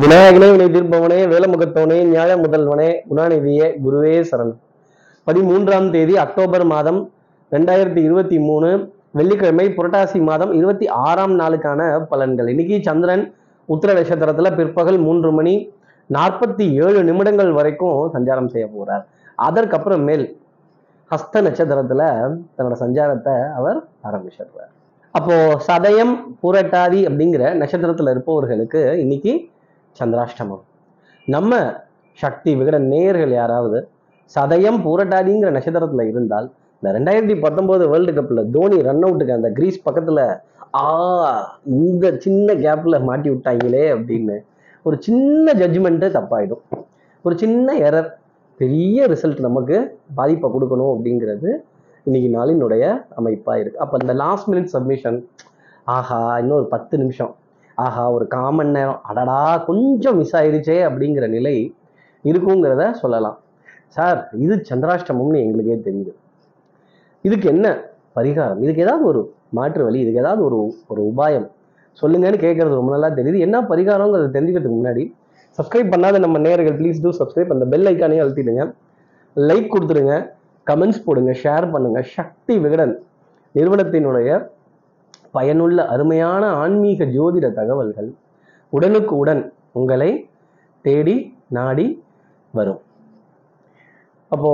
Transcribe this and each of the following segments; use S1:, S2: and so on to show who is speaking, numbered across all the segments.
S1: விநாயகனே வினை தீர்ப்பவனே வேலமுகத்தவனே நியாய முதல்வனே குணாநிதியே குருவே சரண். பதிமூன்றாம் தேதி அக்டோபர் மாதம் ரெண்டாயிரத்தி இருபத்தி மூணு வெள்ளிக்கிழமை புரட்டாசி மாதம் இருபத்தி ஆறாம் நாளுக்கான பலன்கள். இன்னைக்கு சந்திரன் உத்திர நட்சத்திரத்துல பிற்பகல் மூன்று மணி நாற்பத்தி ஏழு நிமிடங்கள் வரைக்கும் சஞ்சாரம் செய்ய போறார். அதற்கப்புறம் மேல் ஹஸ்த நட்சத்திரத்துல தன்னோட சஞ்சாரத்தை அவர் ஆரம்பிச்சிடுறார். அப்போ சதயம் பூரட்டாதி அப்படிங்கிற நட்சத்திரத்துல இருப்பவர்களுக்கு இன்னைக்கு சந்திராஷ்டமம். நம்ம சக்தி விகட நேயர்கள் யாராவது சதயம் பூரட்டாதிங்கிற நட்சத்திரத்தில் இருந்தால் இந்த ரெண்டாயிரத்தி பத்தொம்போது வேர்ல்டு கப்பில் தோனி ரன் அவுட்டுக்கு அந்த கிரீஸ் பக்கத்தில் ஆ இந்த சின்ன கேப்பில் மாட்டி விட்டாங்களே அப்படின்னு ஒரு சின்ன ஜட்ஜ்மெண்ட்டு தப்பாயிடும். ஒரு சின்ன எரர் பெரிய ரிசல்ட் நமக்கு பாதிப்பை கொடுக்கணும் அப்படிங்கிறது இன்னைக்கு நாளினுடைய அமைப்பாக இருக்குது அப்போ இந்த லாஸ்ட் மினிட் சப்மிஷன் ஆஹா இன்னும் ஒரு பத்து நிமிஷம். ஆஹா ஒரு காமன் நேரம். அடடா கொஞ்சம் மிஸ் ஆயிடுச்சே அப்படிங்கிற நிலை இருக்குங்கிறத சொல்லலாம். சார் இது சந்திராஷ்டமம்னு எங்களுக்கே தெரியுது. இதுக்கு என்ன பரிகாரம்? இதுக்கு ஏதாவது ஒரு மாற்று வழி இதுக்கு ஏதாவது ஒரு ஒரு உபாயம்? சொல்லுங்கன்னு கேட்கறது ரொம்ப நல்லா தெரியுது. என்ன பரிகாரங்கிறத தெரிஞ்சுக்கிறதுக்கு முன்னாடி சப்ஸ்கிரைப் பண்ணாத நம்ம நேர்கள் ப்ளீஸ் டூ சப்ஸ்கிரைப் அந்த பெல் ஐக்கானே அழுத்திடுங்க. லைக் கொடுத்துருங்க கமெண்ட்ஸ் போடுங்க. ஷேர் பண்ணுங்க. சக்தி விகடன் நிறுவனத்தினுடைய பயனுள்ள அருமையான ஆன்மீக ஜோதிட தகவல்கள் உடனுக்கு உடன் உங்களை தேடி நாடி வரும். அப்போ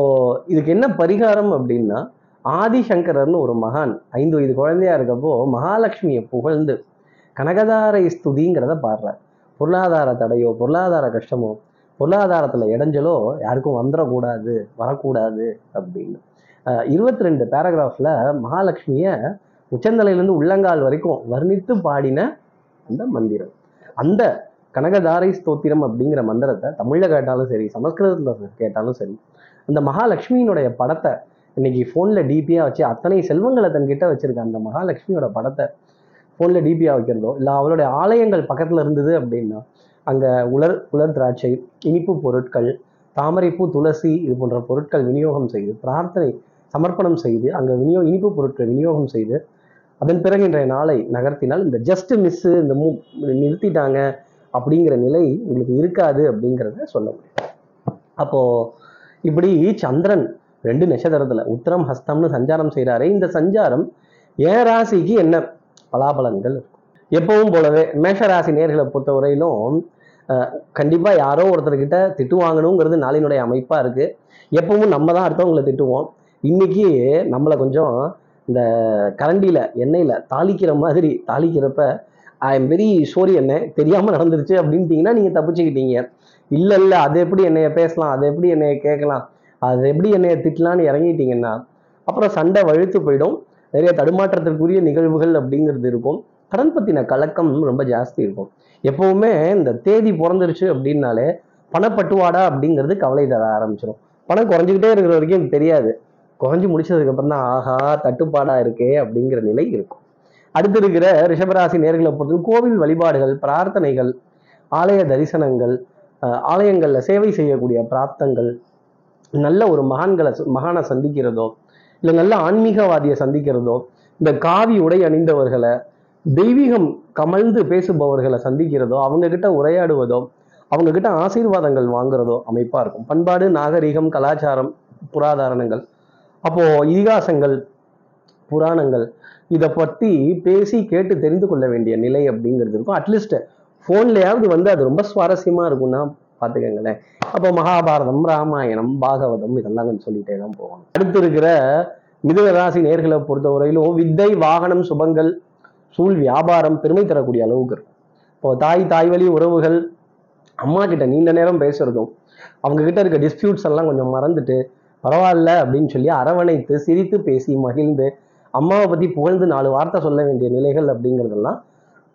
S1: இதுக்கு என்ன பரிகாரம் அப்படின்னா ஆதிசங்கரர்னு ஒரு மகான் ஐந்து வயது குழந்தையா இருக்கப்போ மகாலட்சுமியை புகழ்ந்து கனகதாரை ஸ்துதிங்கிறத பாடுறார். பொருளாதார தடையோ பொருளாதார கஷ்டமோ பொருளாதாரத்தில் இடைஞ்சலோ யாருக்கும் வந்துடக்கூடாது வரக்கூடாது அப்படின்னு. இருபத்தி ரெண்டு பேராகிராஃபில் மகாலட்சுமியை உச்சந்தலையிலேருந்து உள்ளங்கால் வரைக்கும் வர்ணித்து பாடின அந்த மந்திரம். அந்த கனகதாரை ஸ்தோத்திரம் அப்படிங்கிற மந்திரத்தை தமிழில் கேட்டாலும் சரி சமஸ்கிருதத்தில் கேட்டாலும் சரி அந்த மகாலட்சுமியினுடைய படத்தை இன்னைக்கு ஃபோனில் டிபியாக வச்சு அத்தனை செல்வங்களை தன்கிட்ட வச்சுருக்க அந்த மகாலட்சுமியோட படத்தை ஃபோனில் டிபியாக வைக்கிறதோ இல்லை அவளுடைய ஆலயங்கள் பக்கத்தில் இருந்தது அப்படின்னா அங்கே உலர் உலர் திராட்சை இனிப்பு பொருட்கள் தாமரைப்பூ துளசி இது போன்ற பொருட்கள் விநியோகம் செய்து பிரார்த்தனை சமர்ப்பணம் செய்து அங்கே விநியோ இனிப்பு பொருட்கள் விநியோகம் செய்து அதன் பிறகு இன்றைய நாளை நகர்த்தினால் இந்த ஜஸ்ட் மிஸ்ஸு இந்த மூ நிறுத்திட்டாங்க அப்படிங்கிற நிலை உங்களுக்கு இருக்காது அப்படிங்கிறத சொல்ல முடியும். அப்போ இப்படி சந்திரன் ரெண்டு நட்சத்திரத்தில் உத்தரம் ஹஸ்தம்னு சஞ்சாரம் செய்கிறாரு இந்த சஞ்சாரம் ஏன் ராசிக்கு என்ன பலாபலன்கள் இருக்கும்? எப்பவும் போலவே மேஷ ராசி நேர்களை பொறுத்தவரையிலும் வரையிலும் கண்டிப்பாக யாரோ ஒருத்தர்கிட்ட திட்டு வாங்கணுங்கிறது நாளினுடைய அமைப்பாக இருக்குது எப்பவும் நம்ம தான் அடுத்தவங்களை திட்டுவோம். இன்னைக்கு நம்மளை கொஞ்சம் இந்த கரண்டியில் எண்ணெயில் தாளிக்கிற மாதிரி தாளிக்கிறப்ப ஐ எம் வெரி சோரி என்ன தெரியாமல் நடந்துருச்சு அப்படின்ட்டிங்கன்னா நீங்கள் தப்பிச்சுக்கிட்டீங்க. இல்லை இல்லை அது எப்படி என்னைய பேசலாம் அது எப்படி என்னைய கேட்கலாம் அது எப்படி என்னைய திட்டலாம்னு இறங்கிட்டீங்கன்னா அப்புறம் சண்டை வழுத்து போயிடும். நிறைய தடுமாற்றத்திற்குரிய நிகழ்வுகள் அப்படிங்கிறது இருக்கும். கடன் பற்றின கலக்கம் ரொம்ப ஜாஸ்தி இருக்கும். எப்போவுமே இந்த தேதி பிறந்துருச்சு அப்படின்னாலே பணப்பட்டுவாடா அப்படிங்கிறது கவலை தர ஆரம்பிச்சிடும் பணம் குறைஞ்சிக்கிட்டே இருக்கிற வரைக்கும் எனக்கு தெரியாது. குறைஞ்சி முடிச்சதுக்கப்புறம் தான் ஆஹா தட்டுப்பாடாக இருக்கே அப்படிங்கிற நிலை இருக்கும். அடுத்து இருக்கிற ரிஷபராசி நேர்களை பொறுத்து கோவில் வழிபாடுகள் பிரார்த்தனைகள் ஆலய தரிசனங்கள் ஆலயங்களில் சேவை செய்யக்கூடிய பிராப்தங்கள் நல்ல ஒரு மகான்களை மகானை சந்திக்கிறதோ இல்லை நல்ல ஆன்மீகவாதியை சந்திக்கிறதோ இந்த காவி உடை அணிந்தவர்களை தெய்வீகம் கமழ்ந்து பேசுபவர்களை சந்திக்கிறதோ அவங்கக்கிட்ட உரையாடுவதோ அவங்கக்கிட்ட ஆசீர்வாதங்கள் வாங்குறதோ அமைப்பாக இருக்கும். பண்பாடு நாகரிகம் கலாச்சாரம் புராதாரணங்கள் அப்போ இதிகாசங்கள் புராணங்கள் இதை பத்தி பேசி கேட்டு தெரிந்து கொள்ள வேண்டிய நிலை அப்படிங்கிறது இருக்கும். அட்லீஸ்ட் ஃபோன்லயாவது வந்து அது ரொம்ப சுவாரஸ்யமா இருக்கும்னா பார்த்துக்கங்களேன். அப்போ மகாபாரதம் ராமாயணம் பாகவதம் இதெல்லாம் கொஞ்சம் சொல்லிட்டே தான் போகணும். அடுத்து இருக்கிற மிதுன ராசி நேர்களை பொறுத்தவரையிலும் வித்தை வாகனம் சுபங்கள் சூழ் வியாபாரம் பெருமை தரக்கூடிய அளவுக்கு இருக்கும். இப்போ தாய் தாய் வழி உறவுகள் அம்மா கிட்ட நீண்ட நேரம் பேசுறதும் அவங்க கிட்ட இருக்க டிஸ்பியூட்ஸ் எல்லாம் கொஞ்சம் மறந்துட்டு பரவாயில்ல அப்படின்னு சொல்லி அரவணைத்து சிரித்து பேசி மகிழ்ந்து அம்மாவை பற்றி புகழ்ந்து நாலு வார்த்தை சொல்ல வேண்டிய நிலைகள் அப்படிங்கிறதெல்லாம்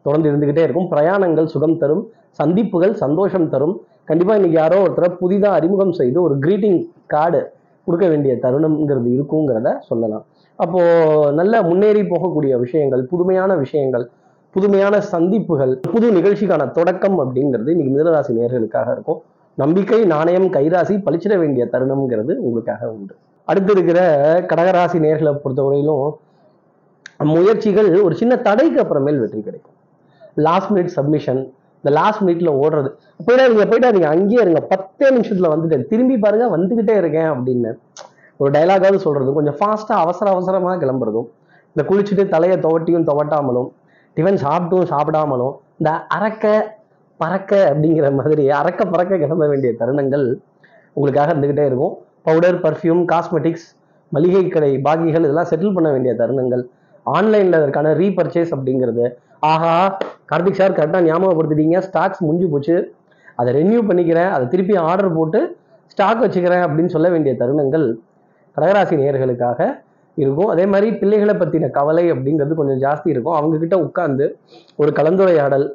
S1: தொடர்ந்து இருந்துக்கிட்டே இருக்கும். பிரயாணங்கள் சுகம் தரும் சந்திப்புகள் சந்தோஷம் தரும். கண்டிப்பாக இன்னைக்கு யாரோ ஒருத்தரை புதிதாக அறிமுகம் செய்து ஒரு க்ரீட்டிங் கார்டு கொடுக்க வேண்டிய தருணம்ங்கிறது இருக்குங்கிறத சொல்லலாம். அப்போது நல்ல முன்னேறி போகக்கூடிய விஷயங்கள் புதுமையான விஷயங்கள் புதுமையான சந்திப்புகள் புது நிகழ்ச்சிக்கான தொடக்கம் அப்படிங்கிறது இன்னைக்கு மிதனராசி நேர்களுக்காக இருக்கும். நம்பிக்கை நாணயம் கைராசி பளிச்சிட வேண்டிய தருணம்ங்கிறது உங்களுக்காக உண்டு. அடுத்து இருக்கிற கடகராசி நேர்களை பொறுத்தவரையிலும் முயற்சிகள் ஒரு சின்ன தடைக்கு அப்புறமேல் வெற்றி கிடைக்கும். லாஸ்ட் மினிட் சப்மிஷன் இந்த லாஸ்ட் மினிட்ல ஓடுறது. போயிடாதீங்க போயிடாதீங்க அங்கேயே இருங்க. பத்தே நிமிஷத்துல வந்துட்டேன். திரும்பி பாருங்க வந்துகிட்டே இருக்கேன் அப்படின்னு ஒரு டைலாகாவது சொல்றது. கொஞ்சம் ஃபாஸ்டா அவசர அவசரமா கிளம்புறதும் இந்த குளிச்சுட்டு தலையை துவட்டியும் துவட்டாமலும் டிஃபன் சாப்பிட்டும் சாப்பிடாமலும் இந்த அறக்க பறக்க அப்படிங்கிற மாதிரி அறக்க பறக்க கிளம்ப வேண்டிய தருணங்கள் உங்களுக்காக இருந்துக்கிட்டே இருக்கும். பவுடர் பர்ஃப்யூம் காஸ்மெட்டிக்ஸ் மளிகை கடை பாகிகள் இதெல்லாம் செட்டில் பண்ண வேண்டிய தருணங்கள். ஆன்லைனில் அதற்கான ரீபர்ச்சேஸ் அப்படிங்கிறது. ஆஹா கார்த்திக் சார் கரெக்டாக ஞாபகப்படுத்திட்டீங்க. ஸ்டாக்ஸ் முடிஞ்சு போச்சு. அதை ரெனியூ பண்ணிக்கிறேன். அதை திருப்பி ஆர்டர் போட்டு ஸ்டாக் வச்சுக்கிறேன் அப்படின்னு சொல்ல வேண்டிய தருணங்கள் கடகராசி நேயர்களுக்காக இருக்கும். அதே மாதிரி பிள்ளைகளை பற்றின கவலை அப்படிங்கிறது கொஞ்சம் ஜாஸ்தி இருக்கும். அவங்க உட்காந்து ஒரு கலந்துரையாடல்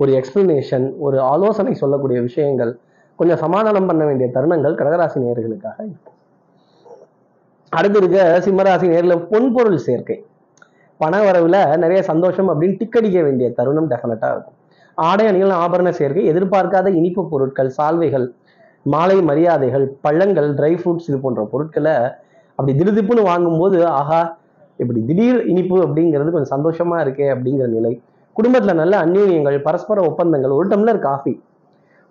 S1: ஒரு எக்ஸ்பிளனேஷன் ஒரு ஆலோசனை சொல்லக்கூடிய விஷயங்கள் கொஞ்சம் சமாதானம் பண்ண வேண்டிய தருணங்கள் கடகராசி நேர்களுக்காக இருக்கும். அடுத்து இருக்க சிம்மராசி நேரில் பொன்பொருள் சேர்க்கை. பண வரவில் நிறைய சந்தோஷம் அப்படின்னு டிக்கடிக்க வேண்டிய தருணம் டெஃபினட்டாக இருக்கும். ஆடை அணிகள் ஆபரண சேர்க்கை எதிர்பார்க்காத இனிப்பு பொருட்கள் சால்வைகள் மாலை மரியாதைகள் பழங்கள் ட்ரை ஃப்ரூட்ஸ் இது போன்ற பொருட்களை அப்படி திடுதிப்புன்னு வாங்கும்போது ஆஹா இப்படி திடீர் இனிப்பு அப்படிங்கிறது கொஞ்சம் சந்தோஷமா இருக்கே அப்படிங்கிற நிலை. குடும்பத்தில் நல்ல அந்யூன்யங்கள் பரஸ்பர ஒப்பந்தங்கள் ஒரு டம்ளர் காஃபி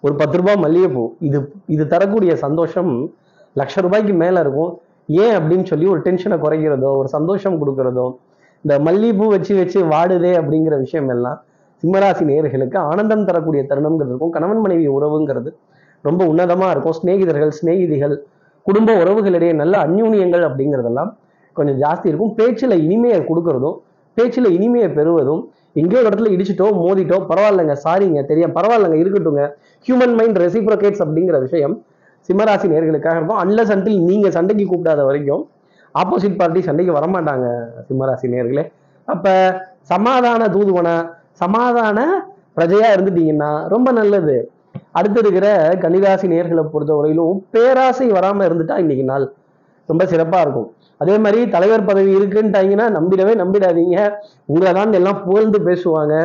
S1: ஒரு பத்து ரூபாய் மல்லிகைப்பூ இது இது தரக்கூடிய சந்தோஷம் லட்ச ரூபாய்க்கு மேலே இருக்கும். ஏன் அப்படின்னு சொல்லி ஒரு டென்ஷனை குறைக்கிறதோ ஒரு சந்தோஷம் கொடுக்கறதோ இந்த மல்லிகைப்பூ வச்சு வச்சு வாடுதே அப்படிங்கிற விஷயம் எல்லாம் சிம்மராசி நேயர்களுக்கு ஆனந்தம் தரக்கூடிய தருணம்ங்கிறது இருக்கும். கணவன் மனைவி உறவுங்கிறது ரொம்ப உன்னதமாக இருக்கும். சிநேகிதர்கள் சிநேகிதிகள் குடும்ப உறவுகளிடையே நல்ல அந்யூன்யங்கள் அப்படிங்கிறதெல்லாம் கொஞ்சம் ஜாஸ்தி இருக்கும். பேச்சில் இனிமையை கொடுக்கறதும் பேச்சில் இனிமையை பெறுவதும் எங்கேயோ ஒரு இடத்துல இடிச்சிட்டோ மோதிட்டோ பரவாயில்லைங்க சாரிங்க தெரியும் பரவாயில்லைங்க இருக்கட்டுங்க ஹியூமன் மைண்ட் ரெசிப்ரோகேட்ஸ் அப்படிங்கிற விஷயம் சிம்மராசி நேர்களுக்காக இருக்கும். அன்லஸ் அன்டில் நீங்க சண்டைக்கு கூப்பிடாத வரைக்கும் ஆப்போசிட் பார்ட்டி சண்டைக்கு வரமாட்டாங்க சிம்மராசி நேர்களே. அப்ப சமாதான தூதுவன சமாதான பிரஜையா இருந்துட்டீங்கன்னா ரொம்ப நல்லது. அடுத்து இருக்கிற கன்னிராசி நேர்களை பொறுத்த வரையிலும் பேராசை வராம இருந்துட்டா இன்னைக்கு நாள். ரொம்ப சிறப்பா இருக்கும். அதே மாதிரி தலைவர் பதவி இருக்குன்ட்டாங்கன்னா நம்பிடவே நம்பிடாதீங்க. உங்களை தான் எல்லாம் புகழ்ந்து பேசுவாங்க.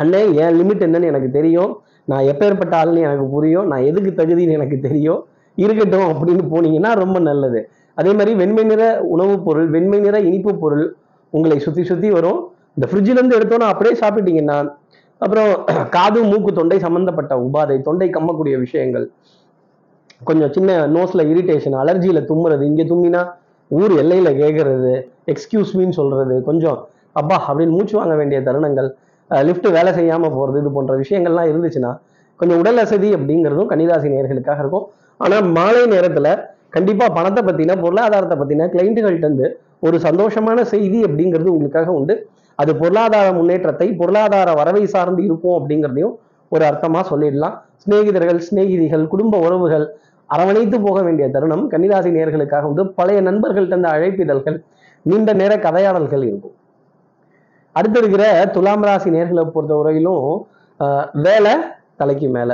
S1: அண்ணே என் லிமிட் என்னன்னு எனக்கு தெரியும். நான் எப்பேற்பட்ட ஆள்னு எனக்கு புரியும். நான் எதுக்கு தகுதின்னு எனக்கு தெரியும். இருக்கட்டும் அப்படின்னு போனீங்கன்னா ரொம்ப நல்லது. அதே மாதிரி வெண்மை நிற உணவுப் பொருள் வெண்மை நிற இனிப்பு பொருள் உங்களை சுத்தி சுத்தி வரும். இந்த ஃப்ரிட்ஜிலேருந்து எடுத்தோன்னா அப்படியே சாப்பிட்டீங்கன்னா அப்புறம் காது மூக்கு தொண்டை சம்பந்தப்பட்ட உபாதை தொண்டை கம்மக்கூடிய விஷயங்கள் கொஞ்சம் சின்ன நோஸ்ல இரிட்டேஷன் அலர்ஜியில தும்முறது இங்கே தும்மினா ஊர் எல்லையில கேட்கறது எக்ஸ்கியூஸ் மீன்னு சொல்றது கொஞ்சம் அப்பா அப்படின்னு மூச்சு வாங்க வேண்டிய தருணங்கள் லிஃப்ட் வேலை செய்யாம போறது இது போன்ற விஷயங்கள்லாம் இருந்துச்சுன்னா கொஞ்சம் உடல் வசதி அப்படிங்கிறதும் கன்னிராசி நேர்களுக்காக இருக்கும். ஆனா மாலை நேரத்துல கண்டிப்பா பணத்தை பத்தின பொருளாதாரத்தை பத்தின கிளைண்ட்டுகள்கிட்ட இருந்து ஒரு சந்தோஷமான செய்தி அப்படிங்கிறது உங்களுக்காக உண்டு. அது பொருளாதார முன்னேற்றத்தை பொருளாதார வரவை சார்ந்து இருக்கும் அப்படிங்கிறதையும் ஒரு அர்த்தமாக சொல்லிடலாம். சிநேகிதர்கள் சிநேகிதிகள் குடும்ப உறவுகள் அரவணைத்து போக வேண்டிய தருணம் கன்னிராசி நேர்களுக்காக வந்து பழைய நண்பர்கள்ட்ட இந்த அழைப்பிதழ்கள் நீண்ட நேர கதையாடல்கள் இருக்கும் அடுத்து இருக்கிற துலாம் ராசி நேர்களை பொறுத்த வரையிலும் வேலை தலைக்கு மேல.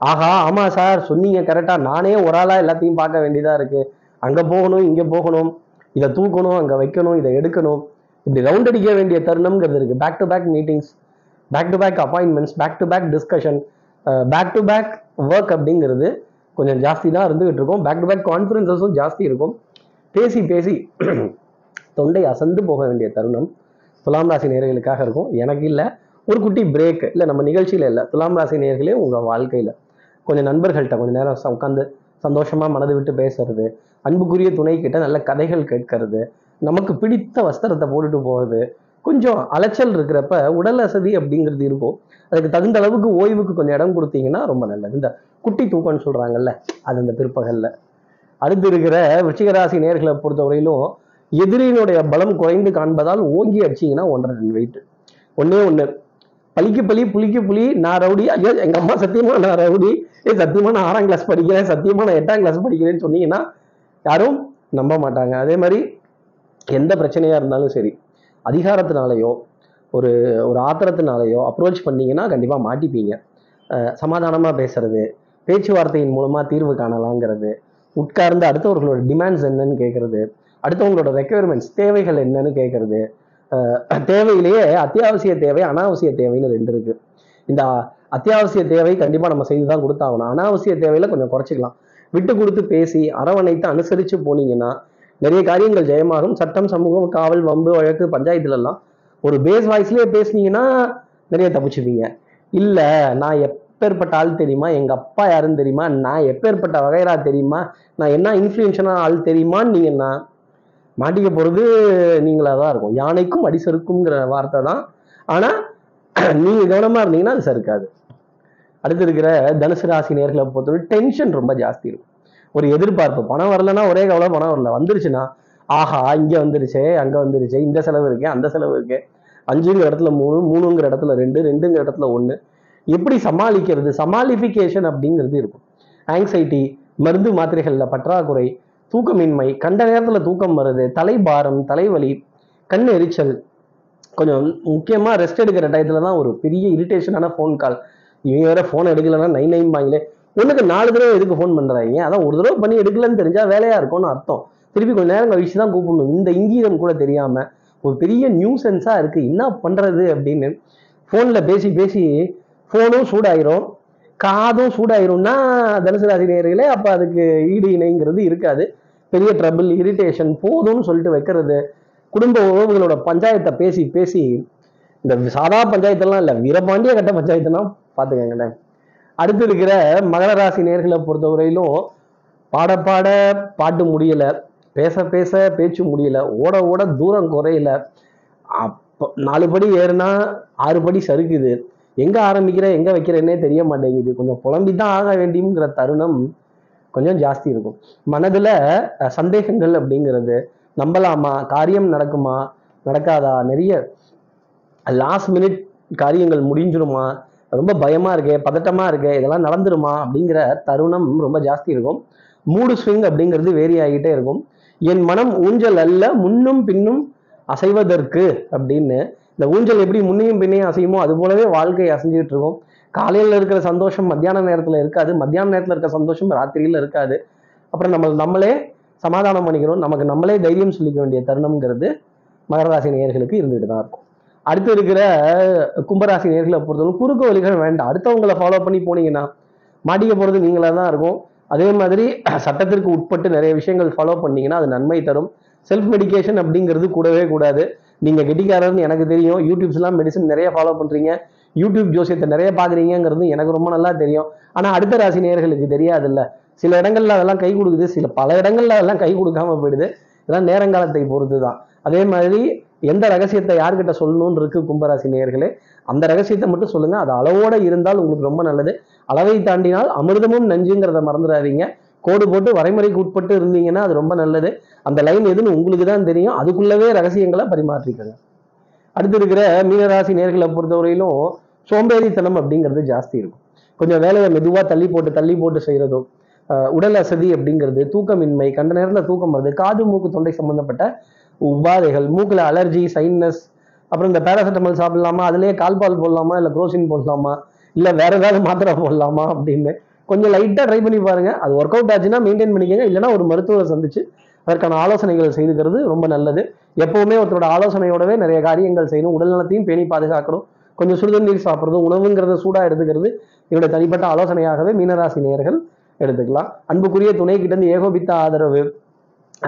S1: ஆஹா ஆமா சார் சொன்னீங்க கரெக்டா நானே ஒரு ஆளா எல்லாத்தையும் பார்க்க வேண்டியதா இருக்கு. அங்க போகணும் இங்க போகணும். இதை தூக்கணும் அங்க வைக்கணும் இதை எடுக்கணும். இப்படி ரவுண்ட் அடிக்க வேண்டிய தருணம்ங்கிறது இருக்கு. Back to back meetings back to back appointments back to back discussion back to back work அப்படிங்கிறது கொஞ்சம் ஜாஸ்தி தான் இருந்துகிட்டு இருக்கும். பேக் டு பேக் கான்ஃபரன்சஸும் ஜாஸ்தி இருக்கும். பேசி பேசி தொண்டை அசந்து போக வேண்டிய தருணம் துலாம் ராசி நேர்களுக்காக இருக்கும். எனக்கு இல்லை ஒரு குட்டி பிரேக் இல்லை நம்ம நிகழ்ச்சியில் இல்லை. துலாம் ராசி நேர்களே உங்கள் வாழ்க்கையில். கொஞ்சம் நண்பர்கள்ட்ட கொஞ்சம் நேரம் உட்காந்து சந்தோஷமாக மனது விட்டு பேசுறது அன்புக்குரிய துணை கிட்ட நல்ல கதைகள் கேட்கறது நமக்கு பிடித்த வஸ்திரத்தை போட்டுட்டு போகிறது கொஞ்சம் அலைச்சல் இருக்கிறப்ப உடல் வசதி அப்படிங்கிறது இருக்கும். அதுக்கு தகுந்த அளவுக்கு ஓய்வுக்கு கொஞ்சம் இடம் கொடுத்தீங்கன்னா ரொம்ப நல்லது. இந்த குட்டி தூக்கம்னு சொல்கிறாங்கல்ல அது இந்த பிற்பகலில். அடுத்து இருக்கிற விருச்சிகராசி நேர்களை பொறுத்தவரையிலும் எதிரியினுடைய பலம் குறைந்து காண்பதால் ஓங்கி அடிச்சீங்கன்னா ஒன்றரை டன் வெயிட் ஒன்றே ஒன்று பலிக்கு பலி புளிக்கு புலி நான் ரவுடி. ஐயோ எங்கள் அம்மா சத்தியமாக நான் ரவுடி. ஏ சத்தியமாக நான் ஆறாம் கிளாஸ் படிக்கிறேன். சத்தியமாக நான் எட்டாம் கிளாஸ் படிக்கிறேன்னு சொன்னீங்கன்னா யாரும் நம்ப மாட்டாங்க. அதே மாதிரி எந்த பிரச்சனையாக இருந்தாலும் சரி அதிகாரத்தினாலேயோ ஒரு ஒரு ஆத்திரத்தினாலேயோ அப்ரோச் பண்ணீங்கன்னா கண்டிப்பாக மாட்டிப்பீங்க. சமாதானமாக பேசுறது பேச்சுவார்த்தையின் மூலமாக தீர்வு காணலாங்கிறது உட்கார்ந்து அடுத்தவர்களோட டிமாண்ட்ஸ் என்னன்னு கேட்கறது அடுத்தவங்களோட ரெக்குயர்மெண்ட்ஸ் தேவைகள் என்னன்னு கேட்கறது தேவையிலேயே அத்தியாவசிய தேவை அனாவசிய தேவைன்னு ரெண்டு இருக்கு. இந்த அத்தியாவசிய தேவை கண்டிப்பாக நம்ம செய்து தான் கொடுத்தாகணும். அனாவசிய தேவையில கொஞ்சம் குறைச்சிக்கலாம். விட்டு கொடுத்து பேசி அரவணைத்து அனுசரித்து போனீங்கன்னா நிறைய காரியங்கள் ஜெயமாகும். சட்டம் சமூகம் காவல் வம்பு வழக்கு பஞ்சாயத்துலலாம் ஒரு பேஸ் வாய்ஸ்லேயே பேசுனீங்கன்னா நிறைய தப்பிச்சுப்பீங்க இல்லை நான் எப்பேற்பட்ட ஆள் தெரியுமா? எங்கள் அப்பா யாருன்னு தெரியுமா? நான் எப்பேற்பட்ட வகைரா தெரியுமா? நான் என்ன இன்ஃப்ளூயன்ஷனான ஆள் தெரியுமான்னு நீங்கன்னா நான் மாட்டிக்க போகிறது நீங்களாக தான் இருக்கும். யானைக்கும் அடிசருக்குங்கிற வார்த்தை தான். ஆனால் நீங்கள் கவனமாக இருந்தீங்கன்னா அது சறுக்காது அடுத்து இருக்கிற தனுசு ராசி நேர்களை பொறுத்தவரை டென்ஷன் ரொம்ப ஜாஸ்தி இருக்கும். ஒரு எதிர்பார்ப்பு. பணம் வரலன்னா ஒரே கவலை பணம் வரல. வந்துருச்சுன்னா ஆஹா இங்கே வந்துருச்சு அங்கே வந்துருச்சு இந்த செலவு இருக்கு அந்த செலவு இருக்கு. அஞ்சுங்கிற இடத்துல மூணு மூணுங்கிற இடத்துல ரெண்டு ரெண்டுங்கிற இடத்துல ஒன்று எப்படி சமாளிக்கிறது? சமாளிஃபிகேஷன் அப்படிங்கிறது இருக்கும். ஆங்ஸைட்டி மருந்து மாத்திரைகளில் பற்றாக்குறை தூக்கமின்மை கண்ட நேரத்தில் தூக்கம் வருது தலைபாரம் தலைவலி கண் எரிச்சல். கொஞ்சம் முக்கியமாக ரெஸ்ட் எடுக்கிற டயத்தில் தான் ஒரு பெரிய இரிட்டேஷனான ஃபோன் கால் இவங்க வேற ஃபோன் எடுக்கலைன்னா நைன் நைன் பாங்களே ஒன்றுக்கு நாலு தடவை எதுக்கு ஃபோன் பண்ணுறாங்க அதான் ஒரு தடவை பண்ணி எடுக்கலன்னு தெரிஞ்சால் வேலையாக இருக்கும்னு அர்த்தம். திருப்பி கொஞ்ச நேரம் கழிச்சு தான் கூப்பிடணும். இந்த இங்கீதம் கூட தெரியாமல் ஒரு பெரிய நியூசன்ஸாக இருக்குது என்ன பண்ணுறது அப்படின்னு ஃபோனில் பேசி பேசி ஃபோனும் சூடாயிரும். காதும் சூடாயிரும்னா தனுசு ராசி அப்போ அதுக்கு ஈடு இணைங்கிறது இருக்காது. பெரிய ட்ரபிள் இரிட்டேஷன் போதும்னு சொல்லிட்டு வைக்கிறது. குடும்ப உறவுகளோட பஞ்சாயத்தை பேசி பேசி இந்த சாதா பஞ்சாயத்தெல்லாம் இல்லை வீரபாண்டிய கட்ட பஞ்சாயத்துலாம் பார்த்துக்கங்களேன் அடுத்து இருக்கிற மகர ராசி நேர்களை பொறுத்தவரையிலும் பாட பாட பாட்டு முடியல பேச பேச பேச்சு முடியல ஓட ஓட தூரம் குறையல. அப்போ நாலு படி ஏறுனா ஆறு படி சறுக்குது. எங்கே ஆரம்பிக்கிற எங்கே வைக்கிறேன்னே தெரிய மாட்டேங்குது. கொஞ்சம் புலம்பி தான் ஆக வேண்டியங்கிற தருணம் கொஞ்சம் ஜாஸ்தி இருக்கும். மனதில் சந்தேகங்கள் அப்படிங்கிறது நம்பலாமா? காரியம் நடக்குமா? நடக்காதா? நிறைய லாஸ்ட் மினிட் காரியங்கள் முடிஞ்சிருமா? ரொம்ப பயமா இருக்கே பதட்டமா இருக்கே இதெல்லாம் நடந்துருமா அப்படிங்கிற தருணம் ரொம்ப ஜாஸ்தி இருக்கும். மூடு ஸ்விங் அப்படிங்கிறது வேரி ஆகிட்டே இருக்கும். என் மனம் ஊஞ்சல் அல்ல முன்னும் பின்னும் அசைவதற்கு அப்படின்னு. இந்த ஊஞ்சல் எப்படி முன்னையும் பின்னையும் அசையுமோ அது போலவே வாழ்க்கை அசைஞ்சுக்கிட்டு இருக்கும். காலையில் இருக்கிற சந்தோஷம் மத்தியான நேரத்தில் இருக்காது மத்தியான நேரத்தில் இருக்க சந்தோஷம் ராத்திரியில் இருக்காது. அப்புறம் நம்ம நம்மளே சமாதானம் பண்ணிக்கிறோம். நமக்கு நம்மளே தைரியம் சொல்லிக்க வேண்டிய தருணம்ங்கிறது மகர ராசி நேயர்களுக்கு இருந்துட்டு தான் இருக்கும். அடுத்து இருக்கிற கும்பராசி நேர்களை பொறுத்தவரை குறுக்கு வழிகள் வேண்டாம். அடுத்தவங்களை ஃபாலோ பண்ணி போனீங்கன்னா மாட்டிக்க போகிறது நீங்களாக தான் இருக்கும். அதே மாதிரி சட்டத்திற்கு உட்பட்டு நிறைய விஷயங்கள் ஃபாலோ பண்ணீங்கன்னா அது நன்மை தரும். செல்ஃப் மெடிகேஷன் அப்படிங்கிறது கூடவே கூடாது. நீங்கள் கெட்டிக்காரர்னு எனக்கு தெரியும். யூடியூப்ஸ்லாம் மெடிசன் நிறைய ஃபாலோ பண்ணுறீங்க யூடியூப் ஜோசியத்தை நிறைய பார்க்குறீங்கிறது எனக்கு ரொம்ப நல்லா தெரியும். ஆனால் அடுத்த ராசி நேயர்களுக்கு தெரியாதுல்ல. சில இடங்களில் அதெல்லாம் கை கொடுக்குது. சில பல இடங்களில் அதெல்லாம் கை கொடுக்காம போயிடுது. இதெல்லாம் நேரங்காலத்தை பொறுத்து தான் அதே மாதிரி எந்த ரகசியத்தை யார்கிட்ட சொல்லணும்னு இருக்கு கும்பராசி நேயர்களே அந்த ரகசியத்தை மட்டும் சொல்லுங்க. அது அளவோட இருந்தால் உங்களுக்கு ரொம்ப நல்லது. அளவை தாண்டினால் அமிர்தமும் நஞ்சுங்கிறத மறந்துடாதீங்க. கோடு போட்டு வரைமுறைக்கு உட்பட்டு இருந்தீங்கன்னா அது ரொம்ப நல்லது. அந்த லைன் எதுன்னு உங்களுக்கு தான் தெரியும். அதுக்குள்ளவே ரகசியங்களை பரிமாற்றிக்கங்க அடுத்து இருக்கிற மீனராசி நேர்களை பொறுத்தவரையிலும் சோம்பேறித்தனம் அப்படிங்கிறது ஜாஸ்தி இருக்கும். கொஞ்சம் வேலையை மெதுவாக தள்ளி போட்டு தள்ளி போட்டு செய்கிறதும் உடல் அசதி அப்படிங்கிறது தூக்கமின்மை கண்ட நேரத்தில் தூக்கம் வருது காது மூக்கு தொண்டை சம்மந்தப்பட்ட உபாதைகள் மூக்கில் அலர்ஜி சைன்னஸ் அப்புறம் இந்த பேராசிட்டமால் சாப்பிடலாமா? அதுலேயே கால்பால் போடலாமா? இல்லை குரோசின் போடலாமா? இல்லை வேற ஏதாவது மாத்திரை போடலாமா அப்படின்னு கொஞ்சம் லைட்டாக ட்ரை பண்ணி பாருங்க. அது ஒர்க் அவுட் ஆச்சுன்னா மெயின்டைன் பண்ணிக்கங்க. இல்லைன்னா ஒரு மருத்துவரை சந்திச்சு அதற்கான ஆலோசனைகள் செய்துக்கிறது ரொம்ப நல்லது. எப்பவுமே ஒருத்தரோட ஆலோசனையோடவே நிறைய காரியங்கள் செய்யணும். உடல் நலத்தையும் பேணி பாதுகாக்கணும். கொஞ்சம் சுடுதண்ணீர் சாப்பிட்றதும் உணவுங்கிறத சூடாக எடுத்துக்கிறது என்னுடைய தனிப்பட்ட ஆலோசனையாகவே மீனராசி நேயர்கள் எடுத்துக்கலாம். அன்புக்குரிய துணை கிட்டேருந்து ஏகோபித்த ஆதரவு.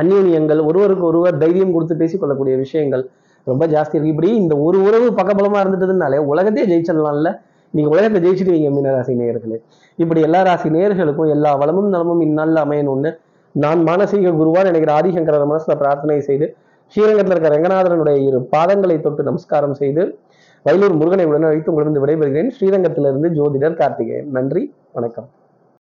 S1: அந்யோன்யங்கள் ஒருவருக்கு ஒருவர் தைரியம் கொடுத்து பேசிக்கொள்ளக்கூடிய விஷயங்கள் ரொம்ப ஜாஸ்தி இருக்கு. இப்படி இந்த ஒரு உறவு பக்கபலமா இருந்துட்டதுனாலே உலகத்தையே ஜெயிச்சிடலாம்ல. நீங்க உலகத்தை ஜெயிச்சிடுவீங்க மீனராசி நேயர்களே. இப்படி எல்லா ராசி நேயர்களுக்கும் எல்லா வளமும் நலமும் இந்நாளில் அமையணும்னு நான் மானசீக குருவான் நினைக்கிற ஆதிசங்கர மனசுல பிரார்த்தனை செய்து ஸ்ரீரங்கத்தில் இருக்கிற ரங்கநாதனுடைய இரு பாதங்களை தொட்டு நமஸ்காரம் செய்து வயலூர் முருகனை உடனே வைத்து உங்களிருந்து விடைபெறுகிறேன். ஸ்ரீரங்கத்திலிருந்து ஜோதிடர் கார்த்திகேயன். நன்றி வணக்கம்.